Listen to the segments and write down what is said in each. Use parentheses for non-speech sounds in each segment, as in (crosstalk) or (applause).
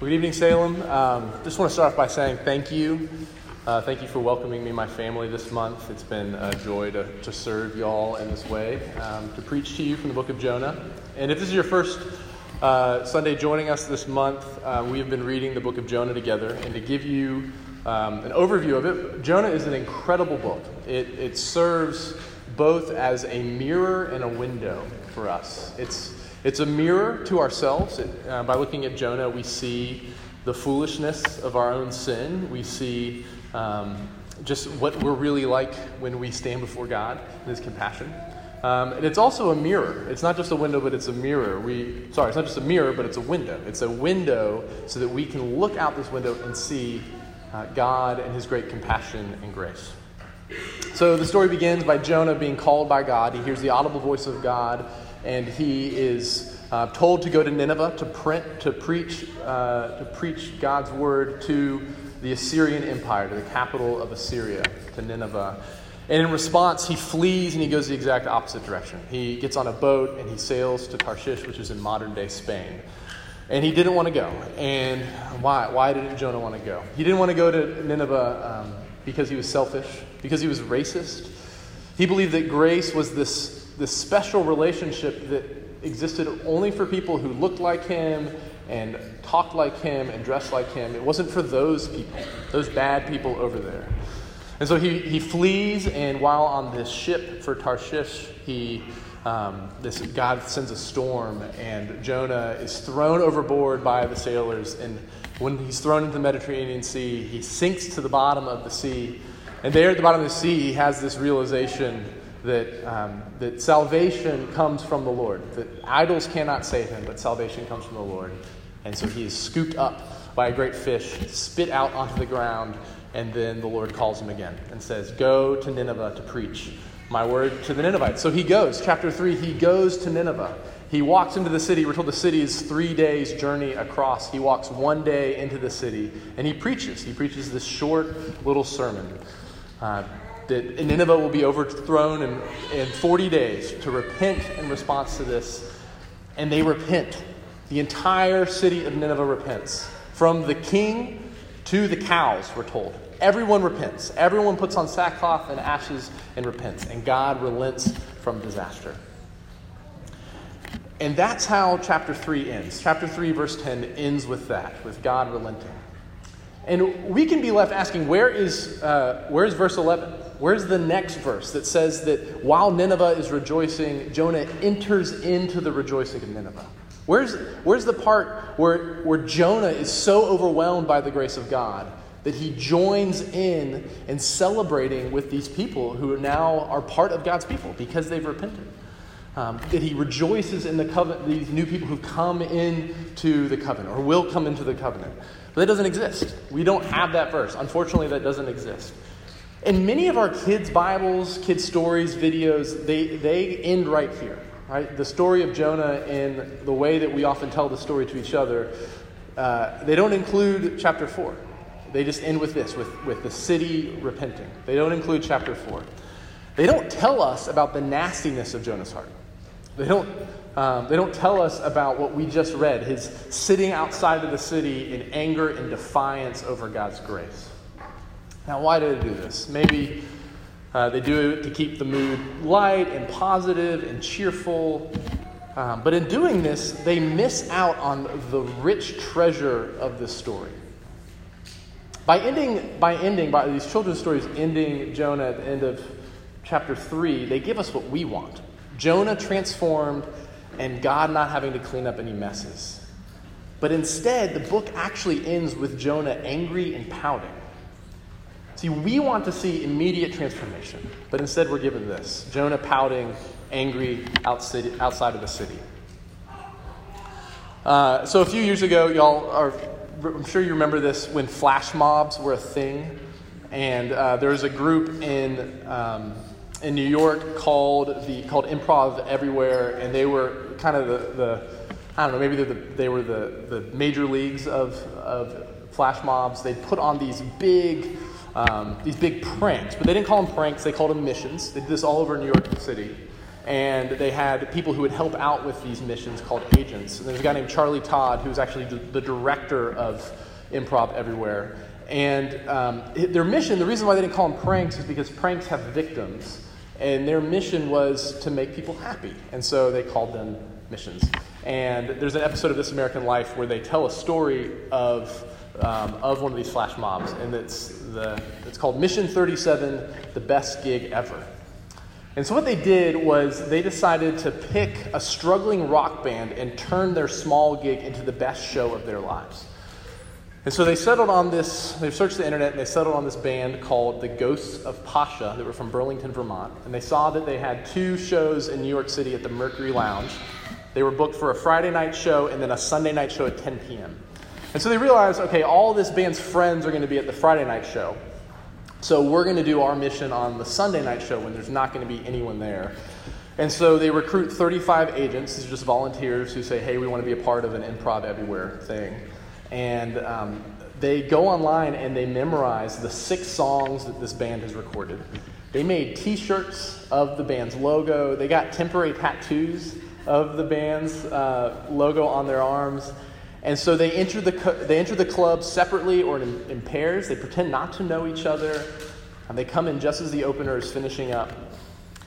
Good evening, Salem. Um, just want to start off by saying thank you. Uh, thank you for welcoming me, and my family, this month. It's been a joy to, to serve y'all in this way, um, to preach to you from the book of Jonah. And if this is your first uh, Sunday joining us this month, uh, we have been reading the book of Jonah together. And to give you um, an overview of it, Jonah is an incredible book. It, it serves both as a mirror and a window for us. It's it's a mirror to ourselves. It, uh, by looking at Jonah, we see the foolishness of our own sin. We see um, just what we're really like when we stand before God in His compassion. Um, and it's also a mirror. It's not just a window, but it's a mirror. We sorry, it's not just a mirror, but it's a window. It's a window so that we can look out this window and see uh, God and His great compassion and grace. So the story begins by Jonah being called by God. He hears the audible voice of God and he is uh, told to go to Nineveh to print to preach uh, to preach God's word to the Assyrian Empire, to the capital of Assyria, to Nineveh. And in response, he flees and he goes the exact opposite direction. He gets on a boat and he sails to Tarshish, which is in modern day Spain. And he didn't want to go. And why? Why didn't Jonah want to go? He didn't want to go to Nineveh um, because he was selfish, because he was racist. He believed that grace was this this special relationship that existed only for people who looked like him and talked like him and dressed like him. It wasn't for those people, those bad people over there. And so he, he flees, and while on this ship for Tarshish, he, um, this, God sends a storm, and Jonah is thrown overboard by the sailors. And when he's thrown into the Mediterranean Sea, he sinks to the bottom of the sea. And there at the bottom of the sea, he has this realization that, um, that salvation comes from the Lord, that idols cannot save him, but salvation comes from the Lord. And so he is scooped up by a great fish, spit out onto the ground, and then the Lord calls him again and says, Go to Nineveh to preach my word to the Ninevites. So he goes. Chapter 3, he goes to Nineveh. He walks into the city. We're told the city is three days' journey across. He walks one day into the city and he preaches. He preaches this short little sermon. Uh, that Nineveh will be overthrown in, in 40 days to repent in response to this. And they repent. The entire city of Nineveh repents. From the king to the cows, we're told. Everyone repents. Everyone puts on sackcloth and ashes and repents. And God relents from disaster. And that's how chapter 3 ends. Chapter 3, verse 10 ends with that, with God relenting. And we can be left asking, where is, uh, where is verse 11? Where's the next verse that says that while Nineveh is rejoicing, Jonah enters into the rejoicing of Nineveh? Where's, where's the part where, where Jonah is so overwhelmed by the grace of God that he joins in and celebrating with these people who now are part of God's people because they've repented? Um, that he rejoices in the covenant, these new people who come into the covenant or will come into the covenant. But that doesn't exist. We don't have that verse. Unfortunately, that doesn't exist. And many of our kids' Bibles, kids' stories, videos, they, they end right here. Right? The story of Jonah and the way that we often tell the story to each other, uh, they don't include chapter 4. They just end with this, with, with the city repenting. They don't include chapter 4. They don't tell us about the nastiness of Jonah's heart. They don't, um, they don't tell us about what we just read, his sitting outside of the city in anger and defiance over God's grace. Now, why do they do this? Maybe uh, they do it to keep the mood light and positive and cheerful. Um, but in doing this, they miss out on the rich treasure of this story. By ending, by ending, by these children's stories ending Jonah at the end of chapter 3, they give us what we want Jonah transformed and God not having to clean up any messes. But instead, the book actually ends with Jonah angry and pouting. See, we want to see immediate transformation, but instead we're given this Jonah pouting, angry outside, of the city. Uh, so a few years ago, y'all are, I'm sure you remember this when flash mobs were a thing. And uh, there was a group in, um, in New York called, the, called Improv Everywhere, and they were kind of the, the I don't know, maybe the, they were the, the major leagues of, of flash mobs. They'd put on these big um, these big pranks, but they didn't call them pranks, they called them missions. They did this all over New York City. and they had people who would help out with these missions called agents. And there's a guy named Charlie Todd who's actually the director of Improv Everywhere. And um, their mission, the reason why they didn't call them pranks is because pranks have victims. And their mission was to make people happy. And so they called them missions. And there's an episode of This American Life where they tell a story of, um, of one of these flash mobs. And it's, the, it's called Mission 37 The Best Gig Ever. And so what they did was they decided to pick a struggling rock band and turn their small gig into the best show of their lives. And so they settled on this, they searched the internet and they settled on this band called the Ghosts of Pasha that were from Burlington, Vermont. And they saw that they had two shows in New York City at the Mercury Lounge. They were booked for a Friday night show and then a Sunday night show at 10 p.m. And so they realized okay, all this band's friends are going to be at the Friday night show. So we're going to do our mission on the Sunday night show when there's not going to be anyone there. And so they recruit 35 agents. These are just volunteers who say, hey, we want to be a part of an improv everywhere thing. And um, they go online and they memorize the six songs that this band has recorded. They made t shirts of the band's logo, they got temporary tattoos of the band's uh, logo on their arms. And so they enter the, they enter the club separately or in, in pairs. They pretend not to know each other. And they come in just as the opener is finishing up.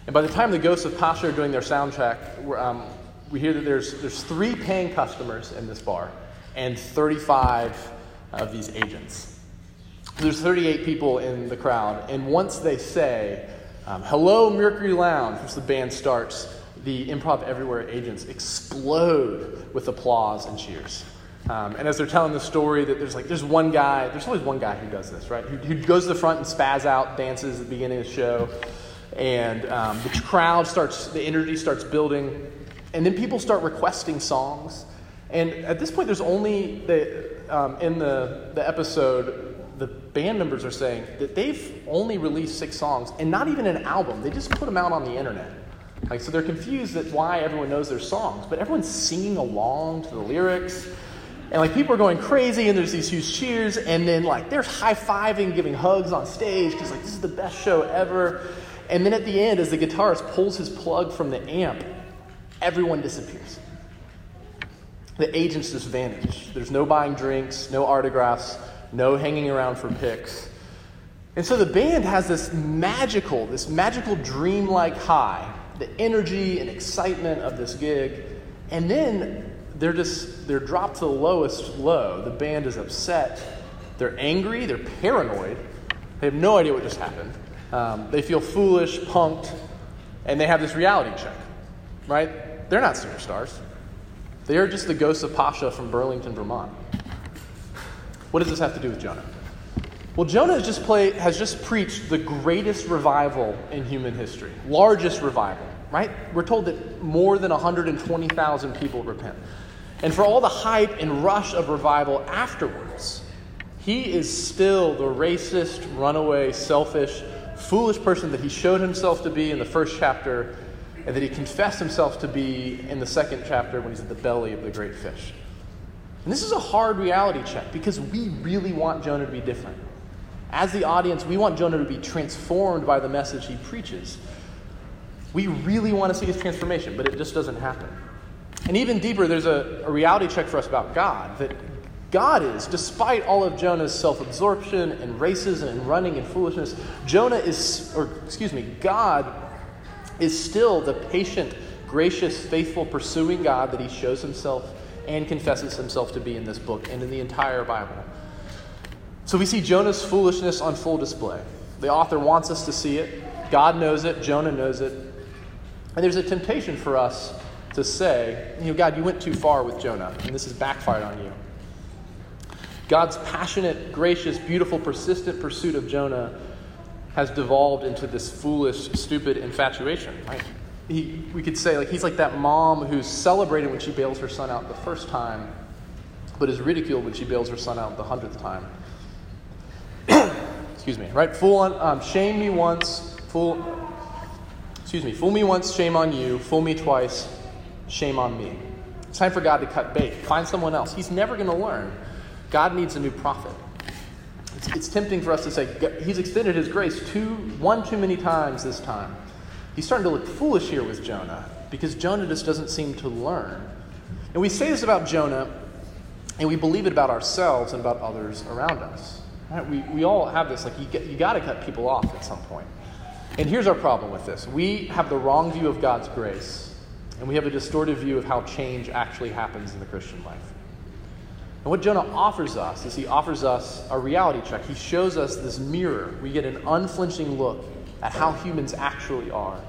And by the time the Ghosts of Pasha are doing their soundtrack, um, we hear that there's, there's three paying customers in this bar and 35 of these agents. There's 38 people in the crowd, and once they say, um, Hello, Mercury Lounge, once the band starts, the Improv Everywhere agents explode with applause and cheers. Um, and as they're telling the story, that there's like there's one guy, there's always one guy who does this, right? Who, who goes to the front and spaz out, dances at the beginning of the show, and um, the crowd starts, the energy starts building, and then people start requesting songs, and at this point, there's only the, um, in the, the episode, the band members are saying that they've only released six songs and not even an album. They just put them out on the internet. Like, so they're confused that why everyone knows their songs, but everyone's singing along to the lyrics. And like people are going crazy, and there's these huge cheers, and then like they're high fiving, giving hugs on stage because like this is the best show ever. And then at the end, as the guitarist pulls his plug from the amp, everyone disappears the agents just vanish. There's no buying drinks, no autographs, no hanging around for pics. And so the band has this magical, this magical dreamlike high, the energy and excitement of this gig. And then they're just they're dropped to the lowest low. The band is upset. They're angry. They're paranoid. They have no idea what just happened. Um, they feel foolish, punked, and they have this reality check. Right? They're not superstars. They are just the ghosts of Pasha from Burlington, Vermont. What does this have to do with Jonah? Well, Jonah has just, has just preached the greatest revival in human history, largest revival, right? We're told that more than 120,000 people repent. And for all the hype and rush of revival afterwards, he is still the racist, runaway, selfish, foolish person that he showed himself to be in the first chapter and that he confessed himself to be in the second chapter when he's at the belly of the great fish. And this is a hard reality check because we really want Jonah to be different. As the audience, we want Jonah to be transformed by the message he preaches. We really want to see his transformation, but it just doesn't happen. And even deeper, there's a, a reality check for us about God that God is, despite all of Jonah's self absorption and racism and running and foolishness, Jonah is, or excuse me, God is still the patient, gracious, faithful, pursuing God that he shows himself and confesses himself to be in this book and in the entire Bible. So we see Jonah's foolishness on full display. The author wants us to see it. God knows it. Jonah knows it. And there's a temptation for us to say, you know, God, you went too far with Jonah, and this has backfired on you. God's passionate, gracious, beautiful, persistent pursuit of Jonah has devolved into this foolish, stupid infatuation, right? He, we could say like he's like that mom who's celebrated when she bails her son out the first time, but is ridiculed when she bails her son out the hundredth time. (clears throat) excuse me, right? Fool on, um, shame me once, fool. Excuse me, fool me once, shame on you. Fool me twice, shame on me. It's time for God to cut bait. Find someone else. He's never going to learn. God needs a new prophet. It's, tempting for us to say, He's extended His grace too, one too many times this time. he's starting to look foolish here with Jonah because Jonah just doesn't seem to learn. And we say this about Jonah, and we believe it about ourselves and about others around us. Right? We, we all have this, like, you, you got to cut people off at some point. And here's our problem with this we have the wrong view of God's grace, and we have a distorted view of how change actually happens in the Christian life. And what Jonah offers us is he offers us a reality check. He shows us this mirror. We get an unflinching look at how humans actually are.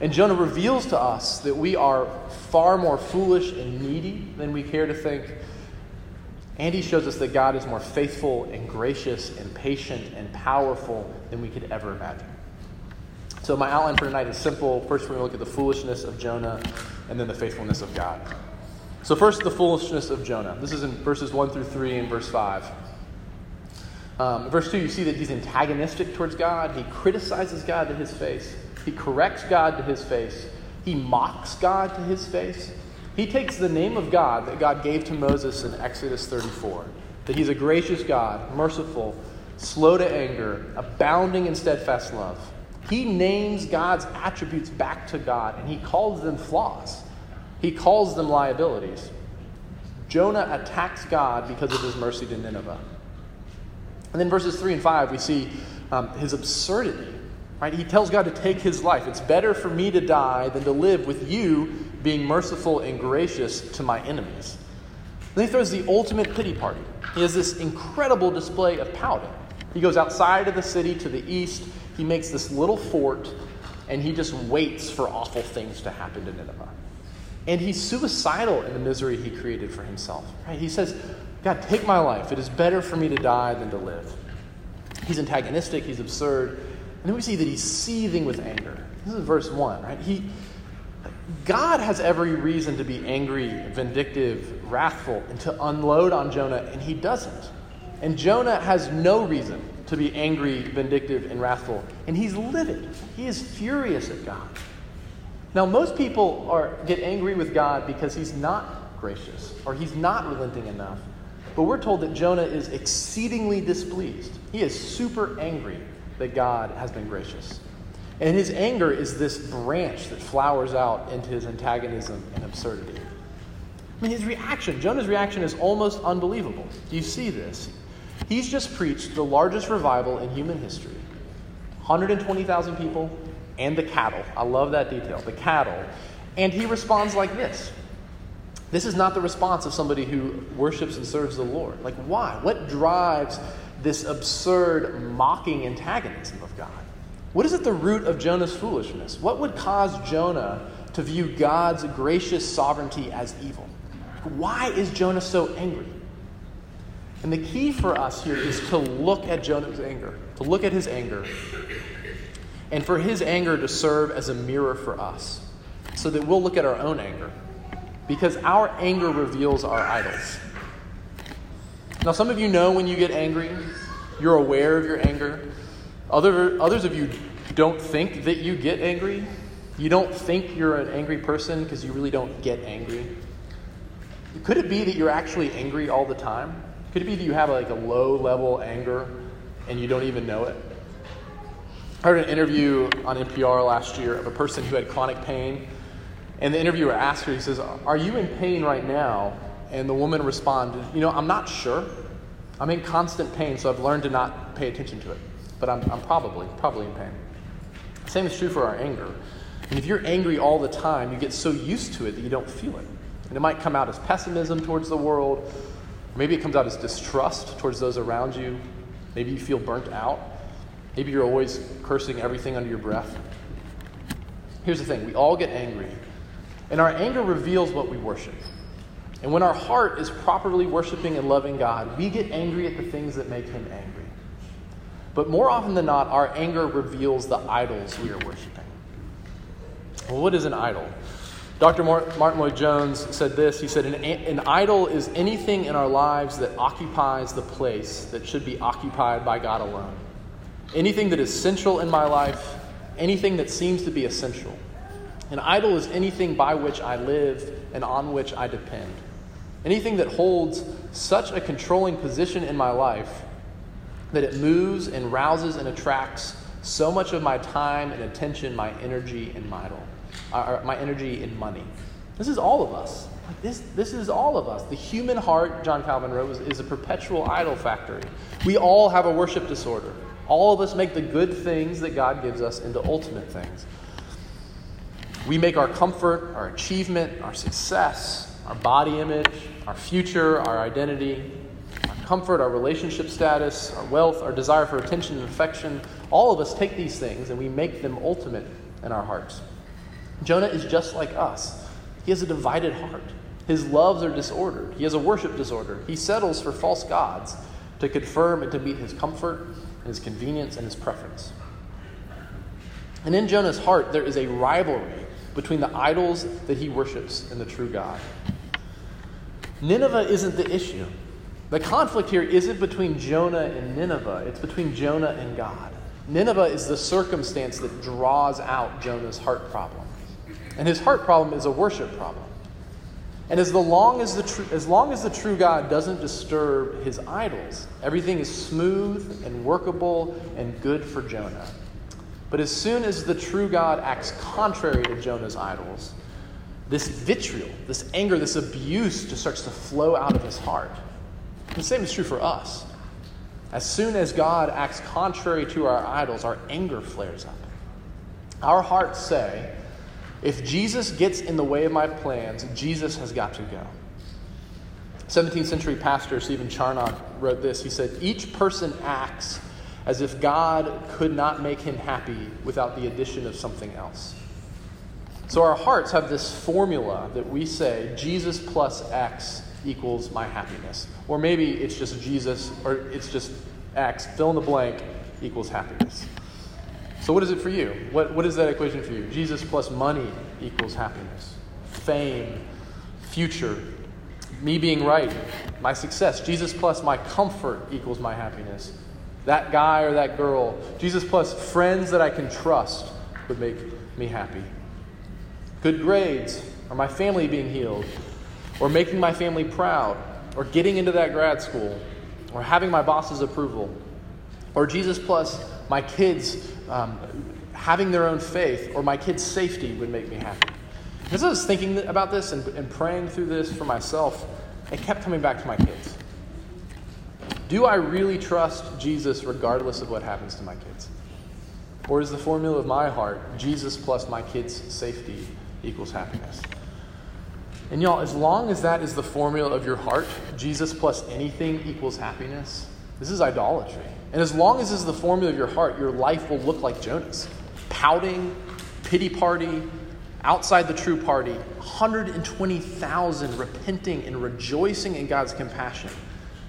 And Jonah reveals to us that we are far more foolish and needy than we care to think. And he shows us that God is more faithful and gracious and patient and powerful than we could ever imagine. So, my outline for tonight is simple. First, we're going to look at the foolishness of Jonah and then the faithfulness of God. So, first, the foolishness of Jonah. This is in verses 1 through 3 and verse 5. Um, verse 2, you see that he's antagonistic towards God. He criticizes God to his face, he corrects God to his face, he mocks God to his face. He takes the name of God that God gave to Moses in Exodus 34 that he's a gracious God, merciful, slow to anger, abounding in steadfast love. He names God's attributes back to God and he calls them flaws. He calls them liabilities. Jonah attacks God because of his mercy to Nineveh. And then verses 3 and 5, we see um, his absurdity. Right? He tells God to take his life. It's better for me to die than to live with you being merciful and gracious to my enemies. Then he throws the ultimate pity party. He has this incredible display of pouting. He goes outside of the city to the east. He makes this little fort, and he just waits for awful things to happen to Nineveh. And he's suicidal in the misery he created for himself. Right? He says, God, take my life. It is better for me to die than to live. He's antagonistic, he's absurd. And then we see that he's seething with anger. This is verse 1, right? He God has every reason to be angry, vindictive, wrathful, and to unload on Jonah, and he doesn't. And Jonah has no reason to be angry, vindictive, and wrathful, and he's livid. He is furious at God. Now, most people are, get angry with God because he's not gracious or he's not relenting enough. But we're told that Jonah is exceedingly displeased. He is super angry that God has been gracious. And his anger is this branch that flowers out into his antagonism and absurdity. I mean, his reaction, Jonah's reaction is almost unbelievable. Do you see this? He's just preached the largest revival in human history 120,000 people, and the cattle. I love that detail the cattle. And he responds like this. This is not the response of somebody who worships and serves the Lord. Like, why? What drives this absurd, mocking antagonism of God? What is at the root of Jonah's foolishness? What would cause Jonah to view God's gracious sovereignty as evil? Why is Jonah so angry? And the key for us here is to look at Jonah's anger, to look at his anger and for his anger to serve as a mirror for us so that we'll look at our own anger because our anger reveals our idols. Now, some of you know when you get angry, you're aware of your anger. Other, others of you don't think that you get angry. You don't think you're an angry person because you really don't get angry. Could it be that you're actually angry all the time? Could it be that you have like a low level anger and you don't even know it? I heard an interview on NPR last year of a person who had chronic pain. And the interviewer asked her, he says, Are you in pain right now? And the woman responded, You know, I'm not sure. I'm in constant pain, so I've learned to not pay attention to it. But I'm, I'm probably, probably in pain. Same is true for our anger. And if you're angry all the time, you get so used to it that you don't feel it. And it might come out as pessimism towards the world. Maybe it comes out as distrust towards those around you. Maybe you feel burnt out. Maybe you're always cursing everything under your breath. Here's the thing we all get angry, and our anger reveals what we worship. And when our heart is properly worshiping and loving God, we get angry at the things that make Him angry. But more often than not, our anger reveals the idols we are worshiping. Well, what is an idol? Dr. Martin Lloyd-Jones said this. He said, an, an idol is anything in our lives that occupies the place that should be occupied by God alone anything that is central in my life, anything that seems to be essential. An idol is anything by which I live and on which I depend. Anything that holds such a controlling position in my life that it moves and rouses and attracts So much of my time and attention, my energy and my, uh, my energy and money. This is all of us. This, this is all of us. The human heart, John Calvin wrote, is, is a perpetual idol factory. We all have a worship disorder. All of us make the good things that God gives us into ultimate things. We make our comfort, our achievement, our success, our body image, our future, our identity, our comfort, our relationship status, our wealth, our desire for attention and affection. All of us take these things and we make them ultimate in our hearts. Jonah is just like us. He has a divided heart. His loves are disordered. He has a worship disorder. He settles for false gods to confirm and to meet his comfort his convenience and his preference. And in Jonah's heart, there is a rivalry between the idols that he worships and the true God. Nineveh isn't the issue. The conflict here isn't between Jonah and Nineveh, it's between Jonah and God. Nineveh is the circumstance that draws out Jonah's heart problem. And his heart problem is a worship problem. And as, long as, the tr- as long as the true God doesn't disturb his idols, everything is smooth and workable and good for Jonah. But as soon as the true God acts contrary to Jonah's idols, this vitriol, this anger, this abuse just starts to flow out of his heart. The same is true for us. As soon as God acts contrary to our idols, our anger flares up. Our hearts say, if Jesus gets in the way of my plans, Jesus has got to go. 17th century pastor Stephen Charnock wrote this. He said, Each person acts as if God could not make him happy without the addition of something else. So our hearts have this formula that we say Jesus plus X equals my happiness. Or maybe it's just Jesus, or it's just X, fill in the blank, equals happiness. So, what is it for you? What, what is that equation for you? Jesus plus money equals happiness, fame, future, me being right, my success. Jesus plus my comfort equals my happiness that guy or that girl. Jesus plus friends that I can trust would make me happy. Good grades, or my family being healed, or making my family proud, or getting into that grad school, or having my boss's approval, or Jesus plus my kids um, having their own faith, or my kids' safety would make me happy. As I was thinking about this and, and praying through this for myself, it kept coming back to my kids. Do I really trust Jesus regardless of what happens to my kids? Or is the formula of my heart Jesus plus my kids' safety equals happiness? And y'all, as long as that is the formula of your heart, Jesus plus anything equals happiness, this is idolatry. And as long as this is the formula of your heart, your life will look like Jonah's pouting, pity party, outside the true party, 120,000 repenting and rejoicing in God's compassion.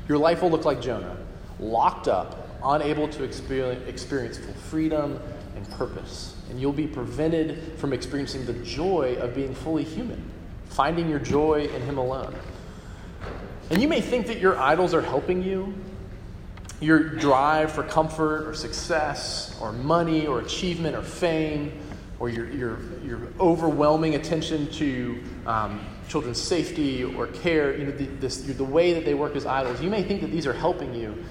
Your life will look like Jonah, locked up, unable to experience full freedom and purpose. And you'll be prevented from experiencing the joy of being fully human, finding your joy in Him alone. And you may think that your idols are helping you. Your drive for comfort or success or money or achievement or fame or your, your, your overwhelming attention to um, children's safety or care, you know, the, this, the way that they work as idols, you may think that these are helping you,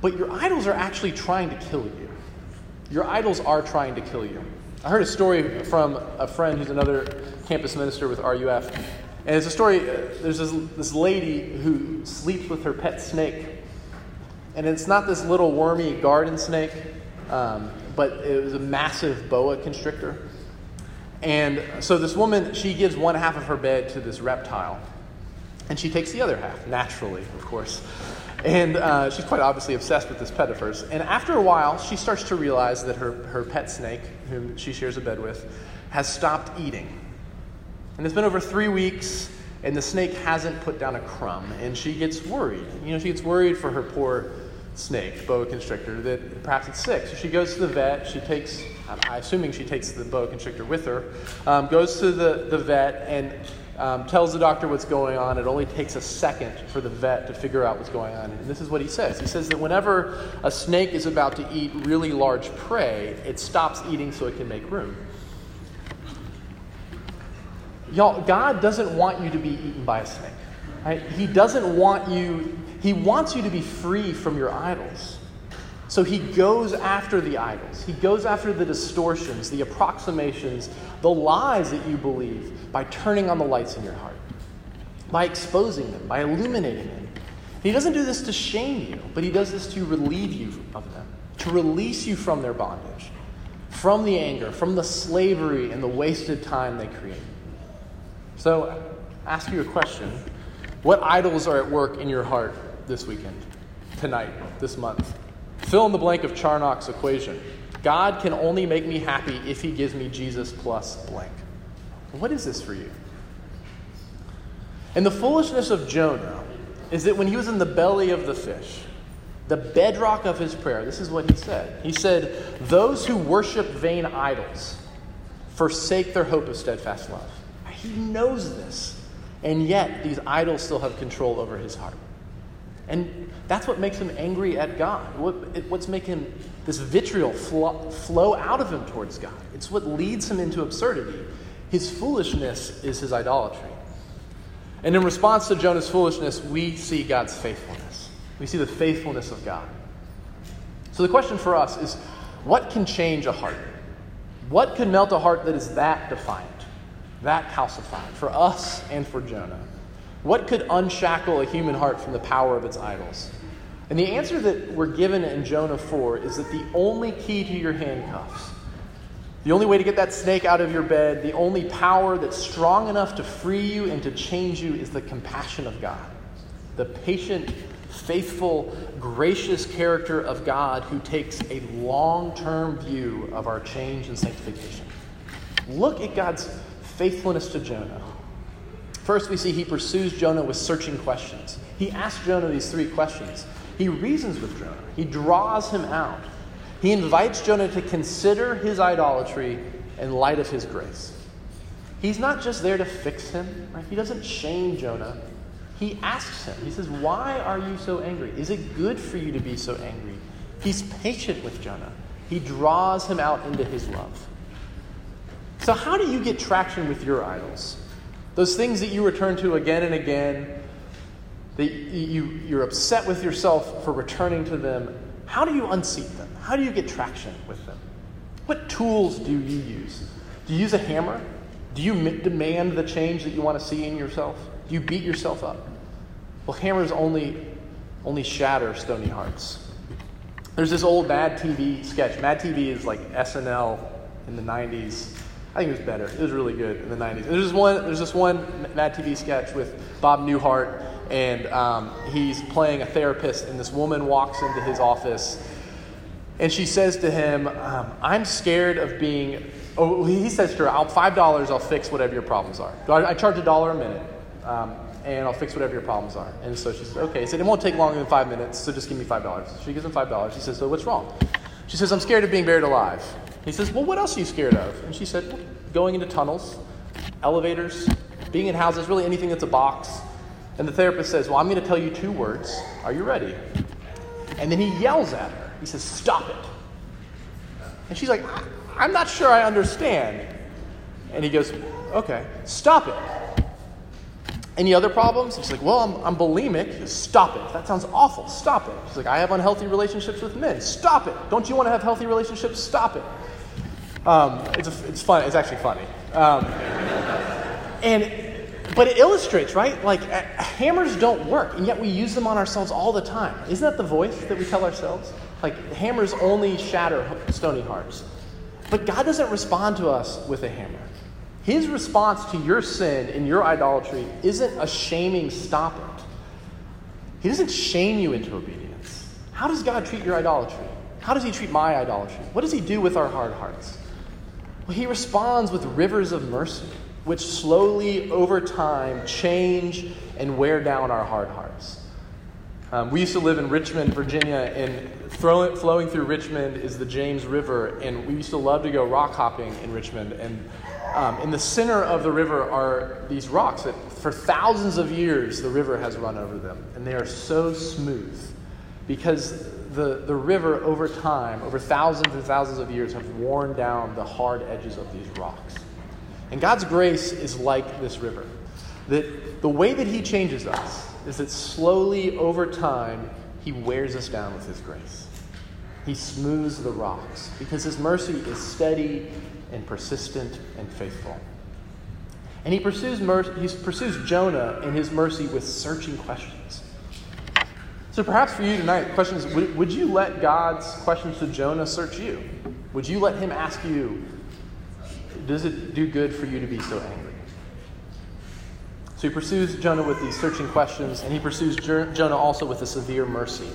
but your idols are actually trying to kill you. Your idols are trying to kill you. I heard a story from a friend who's another campus minister with RUF. And it's a story, uh, there's this, this lady who sleeps with her pet snake. And it's not this little wormy garden snake, um, but it was a massive boa constrictor. And so this woman, she gives one half of her bed to this reptile, and she takes the other half, naturally, of course. And uh, she's quite obviously obsessed with this pet of hers. And after a while, she starts to realize that her, her pet snake, whom she shares a bed with, has stopped eating. And it's been over three weeks, and the snake hasn't put down a crumb. And she gets worried. You know, she gets worried for her poor snake, boa constrictor, that perhaps it's sick. So she goes to the vet. She takes, I'm assuming she takes the boa constrictor with her, um, goes to the, the vet and um, tells the doctor what's going on. It only takes a second for the vet to figure out what's going on. And this is what he says He says that whenever a snake is about to eat really large prey, it stops eating so it can make room. Y'all, God doesn't want you to be eaten by a snake. Right? He doesn't want you he wants you to be free from your idols. So he goes after the idols. He goes after the distortions, the approximations, the lies that you believe by turning on the lights in your heart, by exposing them, by illuminating them. He doesn't do this to shame you, but he does this to relieve you of them, to release you from their bondage, from the anger, from the slavery and the wasted time they create. So, ask you a question What idols are at work in your heart this weekend, tonight, this month? Fill in the blank of Charnock's equation. God can only make me happy if he gives me Jesus plus blank. What is this for you? And the foolishness of Jonah is that when he was in the belly of the fish, the bedrock of his prayer, this is what he said. He said, Those who worship vain idols forsake their hope of steadfast love. He knows this, and yet these idols still have control over his heart. And that's what makes him angry at God. What, what's making this vitriol flow out of him towards God? It's what leads him into absurdity. His foolishness is his idolatry. And in response to Jonah's foolishness, we see God's faithfulness. We see the faithfulness of God. So the question for us is what can change a heart? What can melt a heart that is that defiant, that calcified, for us and for Jonah? What could unshackle a human heart from the power of its idols? And the answer that we're given in Jonah 4 is that the only key to your handcuffs, the only way to get that snake out of your bed, the only power that's strong enough to free you and to change you is the compassion of God. The patient, faithful, gracious character of God who takes a long term view of our change and sanctification. Look at God's faithfulness to Jonah. First, we see he pursues Jonah with searching questions. He asks Jonah these three questions. He reasons with Jonah, he draws him out. He invites Jonah to consider his idolatry in light of his grace. He's not just there to fix him, right? He doesn't shame Jonah. He asks him, he says, Why are you so angry? Is it good for you to be so angry? He's patient with Jonah. He draws him out into his love. So, how do you get traction with your idols? Those things that you return to again and again, that you, you're upset with yourself for returning to them, how do you unseat them? How do you get traction with them? What tools do you use? Do you use a hammer? Do you demand the change that you want to see in yourself? Do you beat yourself up? Well, hammers only, only shatter stony hearts. There's this old Mad TV sketch. Mad TV is like SNL in the 90s I think it was better. It was really good in the 90s. And there's this one, there's this one Mad TV sketch with Bob Newhart, and um, he's playing a therapist, and this woman walks into his office, and she says to him, um, I'm scared of being, oh, he says to her, I'll, $5, I'll fix whatever your problems are. I, I charge a dollar a minute. Um, and I'll fix whatever your problems are. And so she says, okay. He said, it won't take longer than five minutes, so just give me $5. She gives him $5. He says, so what's wrong? She says, I'm scared of being buried alive. He says, Well, what else are you scared of? And she said, Going into tunnels, elevators, being in houses, really anything that's a box. And the therapist says, Well, I'm going to tell you two words. Are you ready? And then he yells at her. He says, Stop it. And she's like, I'm not sure I understand. And he goes, Okay, stop it. Any other problems? She's like, Well, I'm, I'm bulimic. Stop it. That sounds awful. Stop it. She's like, I have unhealthy relationships with men. Stop it. Don't you want to have healthy relationships? Stop it. Um, it's, a, it's fun. It's actually funny. Um, and, but it illustrates, right? Like, uh, hammers don't work, and yet we use them on ourselves all the time. Isn't that the voice that we tell ourselves? Like, hammers only shatter stony hearts. But God doesn't respond to us with a hammer. His response to your sin and your idolatry isn't a shaming stop it. He doesn't shame you into obedience. How does God treat your idolatry? How does He treat my idolatry? What does He do with our hard hearts? Well, He responds with rivers of mercy, which slowly, over time, change and wear down our hard hearts. Um, we used to live in Richmond, Virginia, and throw, flowing through Richmond is the James River, and we used to love to go rock hopping in Richmond. And um, in the center of the river are these rocks that, for thousands of years, the river has run over them, and they are so smooth because the, the river, over time, over thousands and thousands of years, have worn down the hard edges of these rocks. And God's grace is like this river. That the way that He changes us is that slowly, over time, He wears us down with His grace. He smooths the rocks because his mercy is steady and persistent and faithful. And he pursues, he pursues Jonah in his mercy with searching questions. So perhaps for you tonight, the question is would, would you let God's questions to Jonah search you? Would you let him ask you, does it do good for you to be so angry? So he pursues Jonah with these searching questions, and he pursues Jonah also with a severe mercy.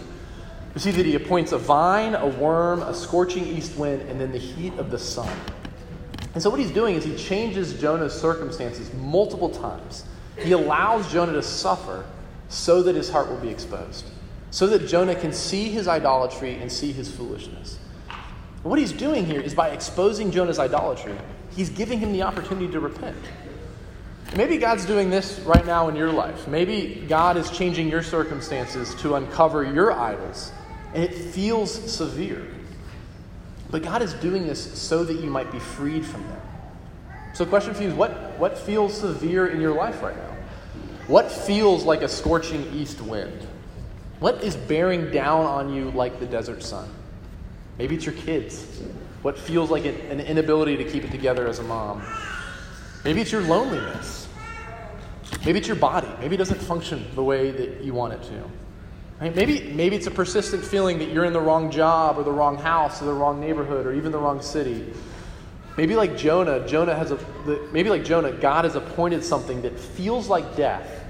We see that he appoints a vine, a worm, a scorching east wind, and then the heat of the sun. And so, what he's doing is he changes Jonah's circumstances multiple times. He allows Jonah to suffer so that his heart will be exposed, so that Jonah can see his idolatry and see his foolishness. What he's doing here is by exposing Jonah's idolatry, he's giving him the opportunity to repent. Maybe God's doing this right now in your life. Maybe God is changing your circumstances to uncover your idols, and it feels severe. But God is doing this so that you might be freed from them. So, question for you is what, what feels severe in your life right now? What feels like a scorching east wind? What is bearing down on you like the desert sun? Maybe it's your kids. What feels like an inability to keep it together as a mom? Maybe it's your loneliness. Maybe it's your body. Maybe it doesn't function the way that you want it to. Right? Maybe, maybe it's a persistent feeling that you're in the wrong job or the wrong house or the wrong neighborhood or even the wrong city. Maybe like Jonah, Jonah has a maybe like Jonah, God has appointed something that feels like death,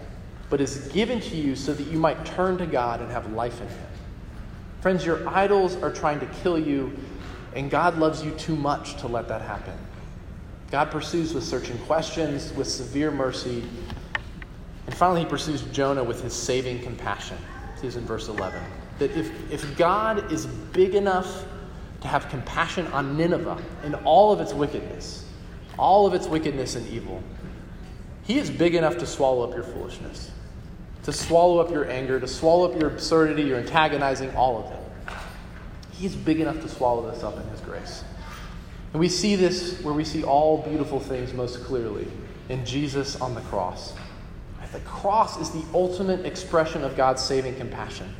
but is given to you so that you might turn to God and have life in Him. Friends, your idols are trying to kill you, and God loves you too much to let that happen. God pursues with searching questions, with severe mercy, and finally, he pursues Jonah with his saving compassion is in verse 11. That if, if God is big enough to have compassion on Nineveh and all of its wickedness, all of its wickedness and evil, He is big enough to swallow up your foolishness, to swallow up your anger, to swallow up your absurdity, your antagonizing, all of it—he's big enough to swallow this up in His grace. And we see this where we see all beautiful things most clearly in Jesus on the cross. The cross is the ultimate expression of God's saving compassion.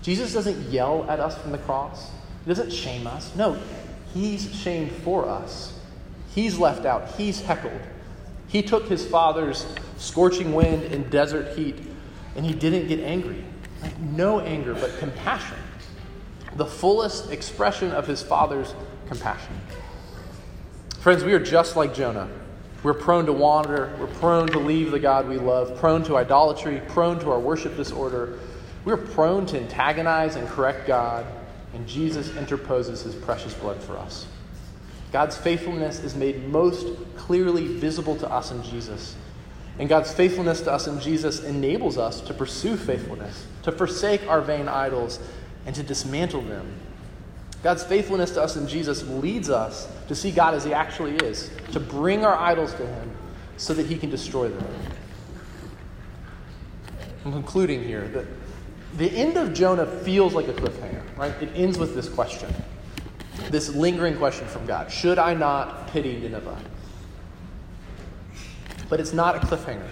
Jesus doesn't yell at us from the cross, He doesn't shame us. No, He's shamed for us. He's left out, He's heckled. He took His Father's scorching wind and desert heat, and He didn't get angry. Like, no anger, but compassion. The fullest expression of His Father's compassion. Friends, we are just like Jonah. We're prone to wander. We're prone to leave the God we love, prone to idolatry, prone to our worship disorder. We're prone to antagonize and correct God, and Jesus interposes his precious blood for us. God's faithfulness is made most clearly visible to us in Jesus. And God's faithfulness to us in Jesus enables us to pursue faithfulness, to forsake our vain idols, and to dismantle them God's faithfulness to us in Jesus leads us to see God as He actually is, to bring our idols to Him so that He can destroy them. I'm concluding here that the end of Jonah feels like a cliffhanger, right? It ends with this question, this lingering question from God Should I not pity Nineveh? But it's not a cliffhanger.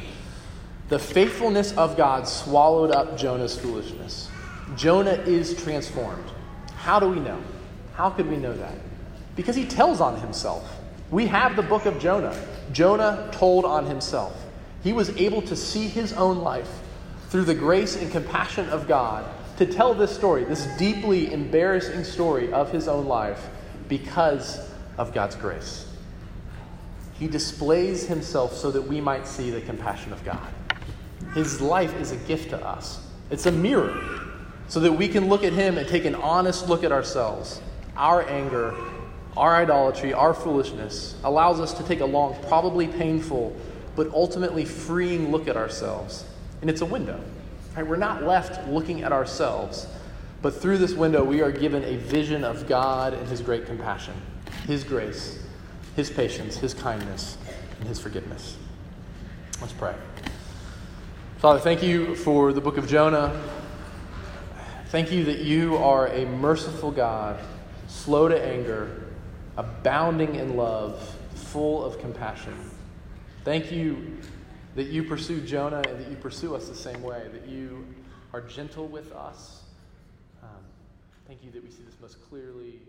The faithfulness of God swallowed up Jonah's foolishness. Jonah is transformed. How do we know? How could we know that? Because he tells on himself. We have the book of Jonah. Jonah told on himself. He was able to see his own life through the grace and compassion of God to tell this story, this deeply embarrassing story of his own life, because of God's grace. He displays himself so that we might see the compassion of God. His life is a gift to us, it's a mirror so that we can look at him and take an honest look at ourselves our anger, our idolatry, our foolishness allows us to take a long, probably painful, but ultimately freeing look at ourselves. And it's a window. Right? We're not left looking at ourselves, but through this window, we are given a vision of God and His great compassion, His grace, His patience, His kindness, and His forgiveness. Let's pray. Father, thank you for the book of Jonah. Thank you that you are a merciful God slow to anger, abounding in love, full of compassion. Thank you that you pursue Jonah and that you pursue us the same way, that you are gentle with us, um, Thank you that we see this most clearly